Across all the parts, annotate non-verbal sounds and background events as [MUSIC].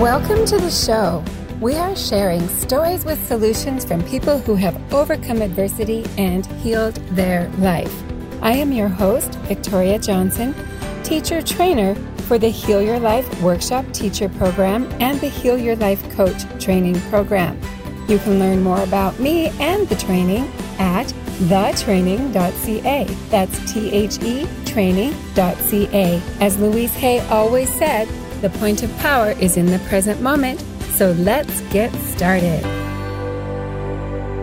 Welcome to the show. We are sharing stories with solutions from people who have overcome adversity and healed their life. I am your host, Victoria Johnson, teacher trainer for the Heal Your Life Workshop Teacher Program and the Heal Your Life Coach Training Program. You can learn more about me and the training at thetraining.ca. That's T H E training.ca. As Louise Hay always said, the point of power is in the present moment. So let's get started.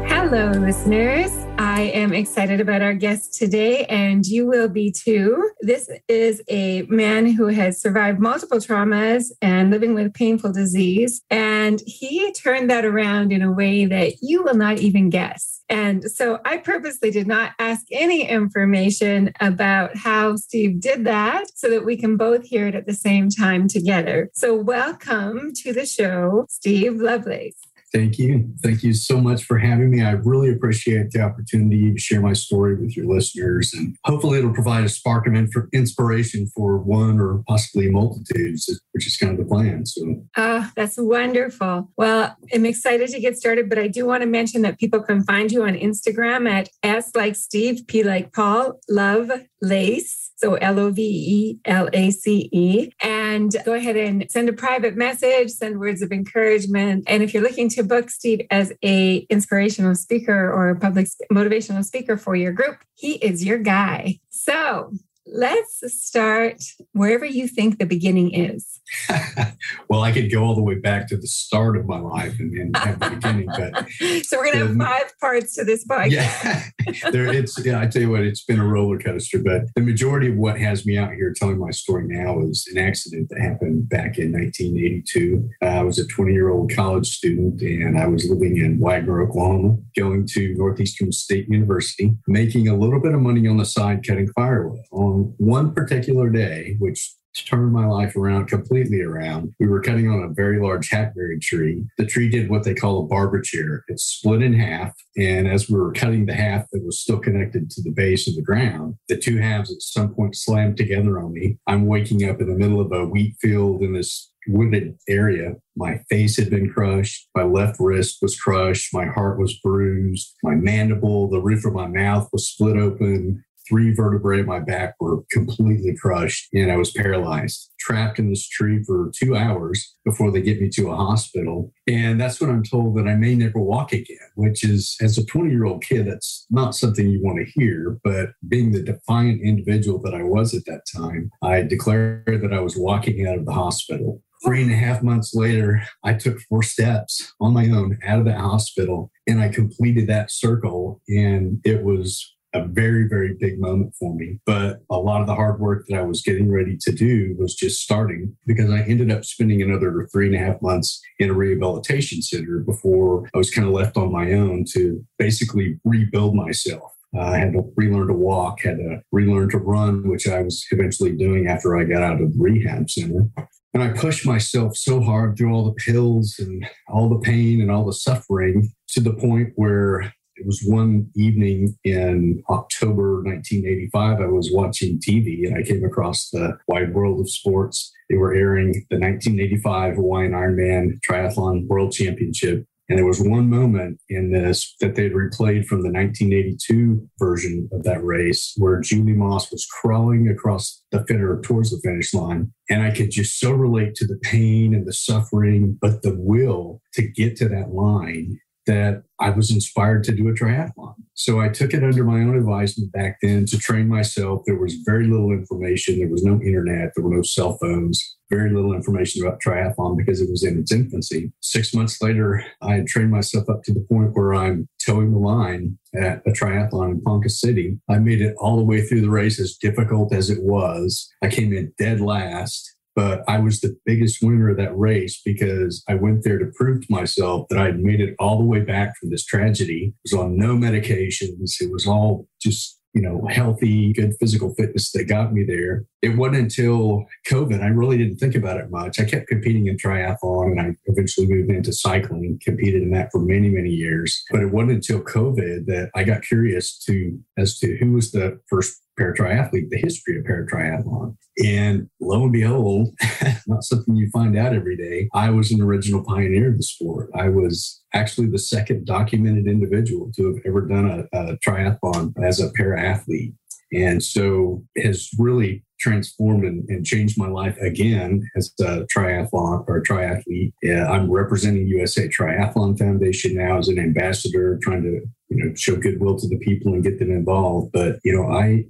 Hello, listeners. I am excited about our guest today, and you will be too. This is a man who has survived multiple traumas and living with painful disease. And he turned that around in a way that you will not even guess. And so I purposely did not ask any information about how Steve did that so that we can both hear it at the same time together. So, welcome to the show, Steve Lovelace. Thank you. Thank you so much for having me. I really appreciate the opportunity to share my story with your listeners, and hopefully, it'll provide a spark of inspiration for one or possibly multitudes, which is kind of the plan. So, oh, that's wonderful. Well, I'm excited to get started, but I do want to mention that people can find you on Instagram at S like Steve, P like Paul, Love Lace. So L O V E L A C E. And go ahead and send a private message, send words of encouragement. And if you're looking to book Steve as a inspirational speaker or public motivational speaker for your group, he is your guy. So let's start wherever you think the beginning is. [LAUGHS] well, I could go all the way back to the start of my life and, and have the beginning, but [LAUGHS] so we're gonna have five parts to this podcast. Yeah, [LAUGHS] there it's. Yeah, I tell you what, it's been a roller coaster, but the majority of what has me out here telling my story now is an accident that happened back in 1982. Uh, I was a 20 year old college student, and I was living in Wagoner, Oklahoma, going to Northeastern State University, making a little bit of money on the side cutting firewood. On one particular day, which turned my life around completely around. We were cutting on a very large hackberry tree. The tree did what they call a barber chair. It split in half. And as we were cutting the half that was still connected to the base of the ground, the two halves at some point slammed together on me. I'm waking up in the middle of a wheat field in this wooded area. My face had been crushed. My left wrist was crushed. My heart was bruised. My mandible, the roof of my mouth was split open three vertebrae in my back were completely crushed and I was paralyzed, trapped in this tree for two hours before they get me to a hospital. And that's when I'm told that I may never walk again, which is, as a 20 year old kid, that's not something you want to hear. But being the defiant individual that I was at that time, I declared that I was walking out of the hospital. Three and a half months later, I took four steps on my own out of that hospital and I completed that circle. And it was a very, very big moment for me. But a lot of the hard work that I was getting ready to do was just starting because I ended up spending another three and a half months in a rehabilitation center before I was kind of left on my own to basically rebuild myself. Uh, I had to relearn to walk, had to relearn to run, which I was eventually doing after I got out of rehab center. And I pushed myself so hard through all the pills and all the pain and all the suffering to the point where it was one evening in October 1985. I was watching TV and I came across the Wide World of Sports. They were airing the 1985 Hawaiian Ironman Triathlon World Championship. And there was one moment in this that they'd replayed from the 1982 version of that race where Julie Moss was crawling across the finish towards the finish line. And I could just so relate to the pain and the suffering, but the will to get to that line that I was inspired to do a triathlon. So I took it under my own advisement back then to train myself. There was very little information. There was no internet. There were no cell phones. Very little information about triathlon because it was in its infancy. Six months later, I had trained myself up to the point where I'm toeing the line at a triathlon in Ponca City. I made it all the way through the race as difficult as it was. I came in dead last but I was the biggest winner of that race because I went there to prove to myself that I had made it all the way back from this tragedy. It was on no medications. It was all just you know, healthy, good physical fitness that got me there. It wasn't until COVID, I really didn't think about it much. I kept competing in triathlon and I eventually moved into cycling, competed in that for many, many years. But it wasn't until COVID that I got curious to as to who was the first paratriathlete, the history of paratriathlon. And lo and behold, [LAUGHS] not something you find out every day, I was an original pioneer of the sport. I was actually the second documented individual to have ever done a, a triathlon as a para athlete. And so has really transformed and, and, changed my life again as a triathlon or triathlete. Yeah, I'm representing USA Triathlon Foundation now as an ambassador, trying to you know show goodwill to the people and get them involved. But you know, I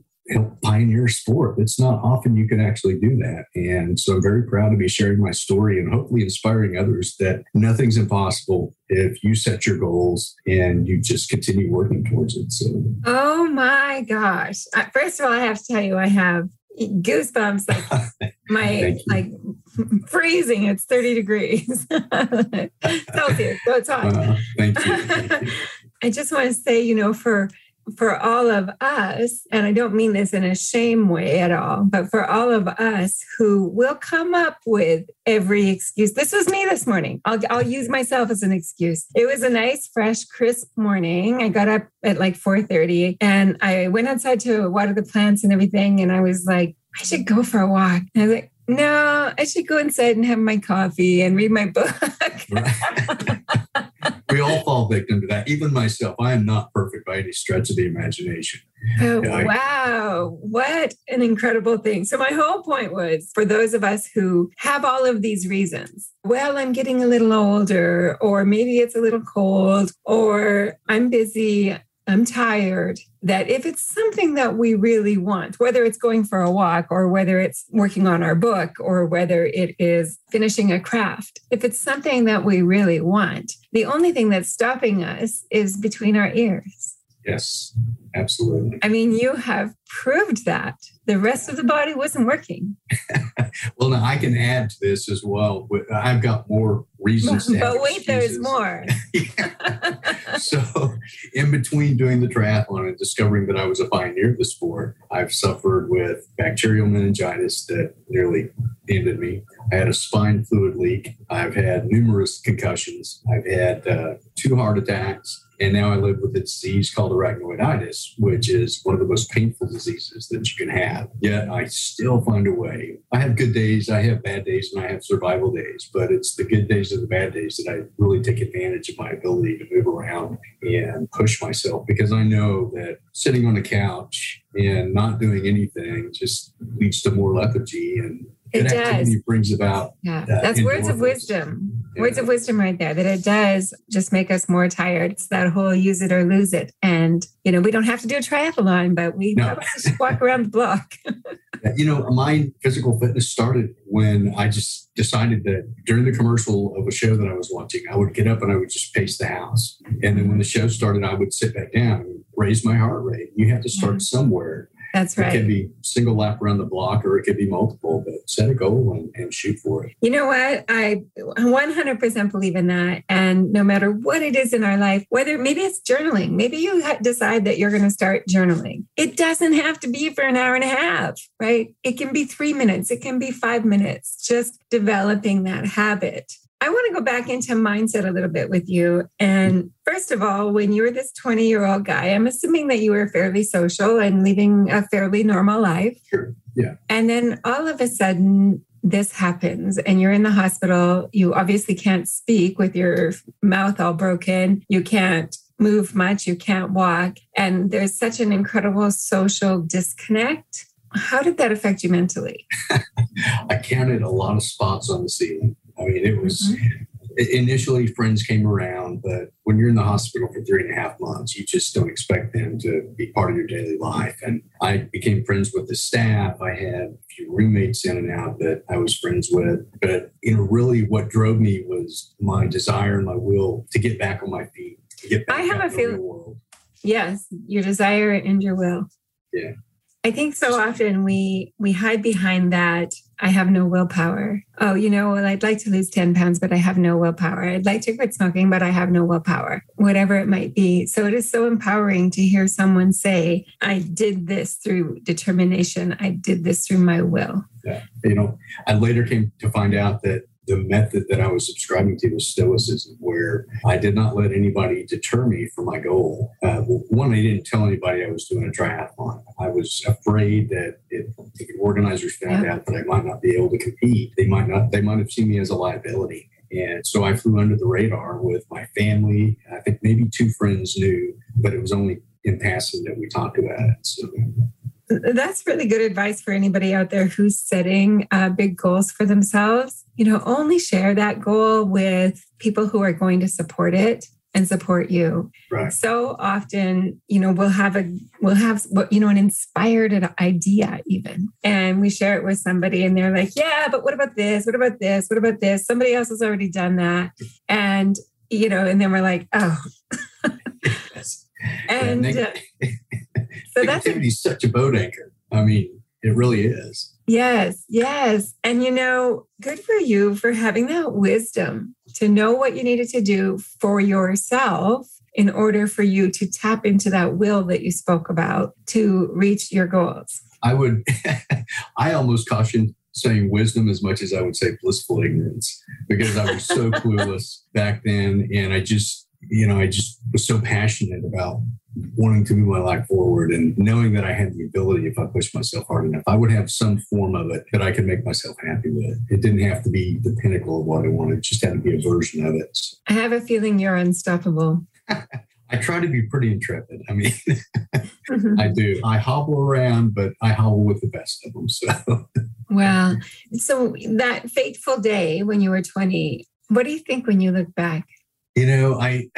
pioneer sport. It's not often you can actually do that. And so I'm very proud to be sharing my story and hopefully inspiring others that nothing's impossible if you set your goals and you just continue working towards it. So, oh my gosh. First of all, I have to tell you, I have goosebumps like [LAUGHS] my like freezing it's 30 degrees [LAUGHS] celsius so it's hot uh, thank you, [LAUGHS] thank you. i just want to say you know for for all of us, and I don't mean this in a shame way at all, but for all of us who will come up with every excuse. This was me this morning. I'll, I'll use myself as an excuse. It was a nice, fresh, crisp morning. I got up at like 4:30 and I went outside to water the plants and everything. And I was like, I should go for a walk. And I was like, no, I should go inside and have my coffee and read my book. [LAUGHS] we all fall victim to that. Even myself, I am not perfect by any stretch of the imagination. Oh, wow. What an incredible thing. So, my whole point was for those of us who have all of these reasons well, I'm getting a little older, or maybe it's a little cold, or I'm busy, I'm tired, that if it's something that we really want, whether it's going for a walk or whether it's working on our book or whether it is finishing a craft, if it's something that we really want, the only thing that's stopping us is between our ears. Yes, absolutely. I mean, you have proved that the rest of the body wasn't working. [LAUGHS] well, now I can add to this as well. I've got more reasons. [LAUGHS] but wait, there's more. [LAUGHS] so, in between doing the triathlon and discovering that I was a pioneer of the sport, I've suffered with bacterial meningitis that nearly ended me. I had a spine fluid leak. I've had numerous concussions. I've had uh, two heart attacks. And now I live with a disease called arachnoiditis, which is one of the most painful diseases that you can have. Yet I still find a way. I have good days, I have bad days, and I have survival days. But it's the good days and the bad days that I really take advantage of my ability to move around and push myself because I know that sitting on a couch and not doing anything just leads to more lethargy and it does. brings about. Yeah, uh, that's words of wisdom. Yeah. Words of wisdom right there. That it does just make us more tired. It's that whole use it or lose it. And you know, we don't have to do a triathlon, but we no. [LAUGHS] just walk around the block. [LAUGHS] you know, my physical fitness started when I just decided that during the commercial of a show that I was watching, I would get up and I would just pace the house. And then when the show started, I would sit back down and raise my heart rate. You have to start somewhere. That's right. It could be single lap around the block or it could be multiple, but set a goal and, and shoot for it. You know what? I 100% believe in that. And no matter what it is in our life, whether maybe it's journaling, maybe you decide that you're going to start journaling. It doesn't have to be for an hour and a half, right? It can be three minutes, it can be five minutes, just developing that habit. I want to go back into mindset a little bit with you. And first of all, when you were this 20 year old guy, I'm assuming that you were fairly social and living a fairly normal life. Sure. Yeah. And then all of a sudden, this happens and you're in the hospital. You obviously can't speak with your mouth all broken. You can't move much. You can't walk. And there's such an incredible social disconnect. How did that affect you mentally? [LAUGHS] I counted a lot of spots on the ceiling. I mean, it was mm-hmm. initially friends came around, but when you're in the hospital for three and a half months, you just don't expect them to be part of your daily life. And I became friends with the staff. I had a few roommates in and out that I was friends with. But, you know, really what drove me was my desire and my will to get back on my feet, to get back I have a feeling. Yes, your desire and your will. Yeah. I think so often we we hide behind that I have no willpower. Oh, you know, well, I'd like to lose 10 pounds, but I have no willpower. I'd like to quit smoking, but I have no willpower, whatever it might be. So it is so empowering to hear someone say, I did this through determination. I did this through my will. Yeah. You know, I later came to find out that the method that I was subscribing to was Stoicism, where I did not let anybody deter me from my goal. Uh, one, I didn't tell anybody I was doing a triathlon. I was afraid that if, if organizers found yeah. out that I might not be able to compete, they might not, they might have seen me as a liability. And so I flew under the radar with my family. I think maybe two friends knew, but it was only in passing that we talked about it. So that's really good advice for anybody out there who's setting uh, big goals for themselves. You know, only share that goal with people who are going to support it and support you. Right. So often, you know, we'll have a we'll have what you know an inspired idea even, and we share it with somebody, and they're like, "Yeah, but what about this? What about this? What about this? Somebody else has already done that," and you know, and then we're like, "Oh." [LAUGHS] yes. And uh, so that's a, such a boat anchor. I mean, it really is. Yes, yes. And you know, good for you for having that wisdom to know what you needed to do for yourself in order for you to tap into that will that you spoke about to reach your goals. I would, [LAUGHS] I almost caution saying wisdom as much as I would say blissful ignorance because I was so [LAUGHS] clueless back then. And I just, you know, I just was so passionate about wanting to move my life forward and knowing that I had the ability, if I pushed myself hard enough, I would have some form of it that I could make myself happy with. It didn't have to be the pinnacle of what I wanted, it just had to be a version of it. I have a feeling you're unstoppable. [LAUGHS] I try to be pretty intrepid. I mean, [LAUGHS] [LAUGHS] I do. I hobble around, but I hobble with the best of them. So, well, so that fateful day when you were 20, what do you think when you look back? You know, I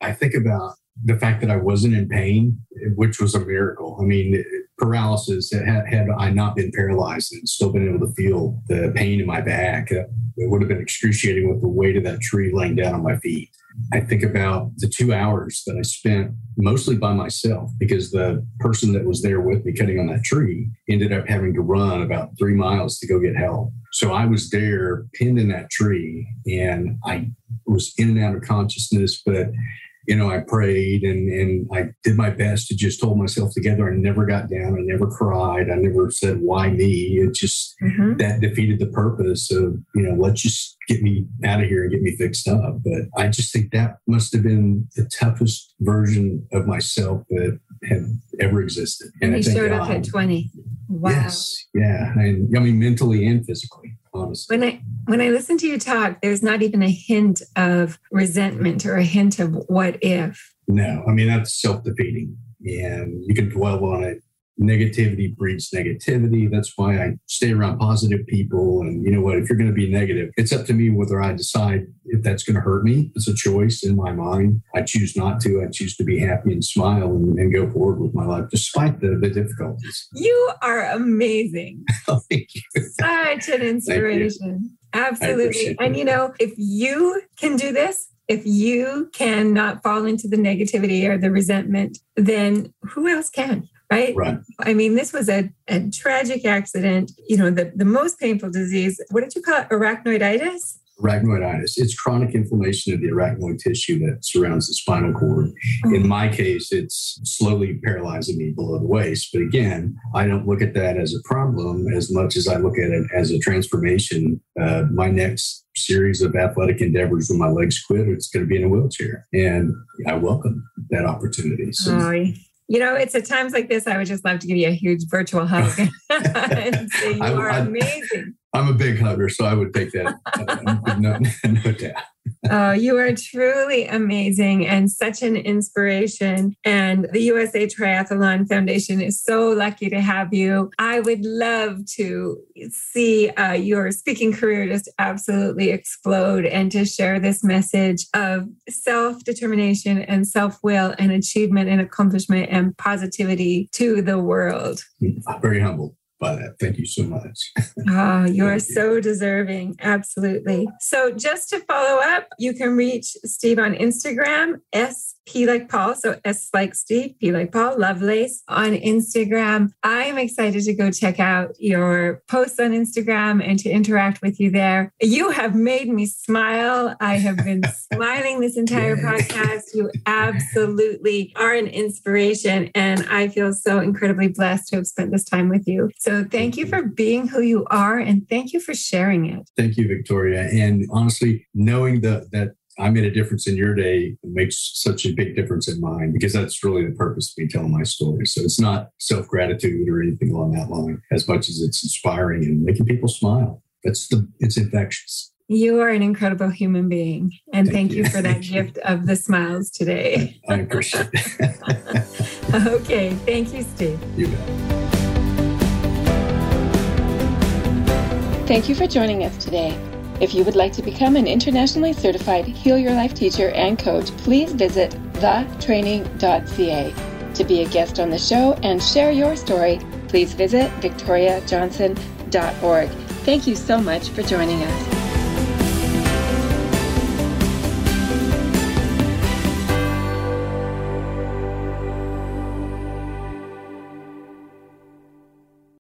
I think about the fact that I wasn't in pain, which was a miracle. I mean, paralysis, had, had I not been paralyzed and still been able to feel the pain in my back, it would have been excruciating with the weight of that tree laying down on my feet. I think about the two hours that I spent mostly by myself because the person that was there with me cutting on that tree ended up having to run about three miles to go get help. So I was there pinned in that tree and I was in and out of consciousness, but you know, I prayed and, and I did my best to just hold myself together. I never got down. I never cried. I never said, why me? It just, mm-hmm. that defeated the purpose of, you know, let's just get me out of here and get me fixed up. But I just think that must have been the toughest version of myself that had ever existed. And, and you showed God, up at 20. Wow. Yes. Yeah. And I mean, mentally and physically honestly. When I when I listen to you talk, there's not even a hint of resentment or a hint of what if. No, I mean that's self-defeating. And you can dwell on it negativity breeds negativity. That's why I stay around positive people. And you know what? If you're going to be negative, it's up to me whether I decide if that's going to hurt me. It's a choice in my mind. I choose not to. I choose to be happy and smile and, and go forward with my life despite the, the difficulties. You are amazing. [LAUGHS] oh, thank you. Such an inspiration. Absolutely. And you know, if you can do this, if you cannot fall into the negativity or the resentment, then who else can? Right? Right. I mean, this was a, a tragic accident. You know, the, the most painful disease, what did you call it? Arachnoiditis? Arachnoiditis. It's chronic inflammation of the arachnoid tissue that surrounds the spinal cord. Oh. In my case, it's slowly paralyzing me below the waist. But again, I don't look at that as a problem as much as I look at it as a transformation. Uh, my next series of athletic endeavors when my legs quit, it's going to be in a wheelchair. And I welcome that opportunity. So, oh, you know, it's at times like this, I would just love to give you a huge virtual hug [LAUGHS] and say you I, are amazing. I'm a big hugger, so I would take that. Uh, no, [LAUGHS] no doubt. Oh, you are truly amazing and such an inspiration. And the USA Triathlon Foundation is so lucky to have you. I would love to see uh, your speaking career just absolutely explode and to share this message of self determination and self will and achievement and accomplishment and positivity to the world. Very humbled by that. Thank you so much. oh, you are so deserving. Absolutely. So, just to follow up, you can reach Steve on Instagram, S P like Paul. So, S like Steve, P like Paul, Lovelace on Instagram. I'm excited to go check out your posts on Instagram and to interact with you there. You have made me smile. I have been [LAUGHS] smiling this entire podcast. You absolutely are an inspiration. And I feel so incredibly blessed to have spent this time with you. So, so thank you for being who you are and thank you for sharing it. Thank you, Victoria. And honestly, knowing the, that I made a difference in your day makes such a big difference in mine because that's really the purpose of me telling my story. So it's not self gratitude or anything along that line as much as it's inspiring and making people smile. That's the, it's infectious. You are an incredible human being. And thank, thank you. you. for that gift of the smiles today. I appreciate it. [LAUGHS] okay. Thank you, Steve. You bet. Thank you for joining us today. If you would like to become an internationally certified Heal Your Life teacher and coach, please visit thetraining.ca. To be a guest on the show and share your story, please visit victoriajohnson.org. Thank you so much for joining us.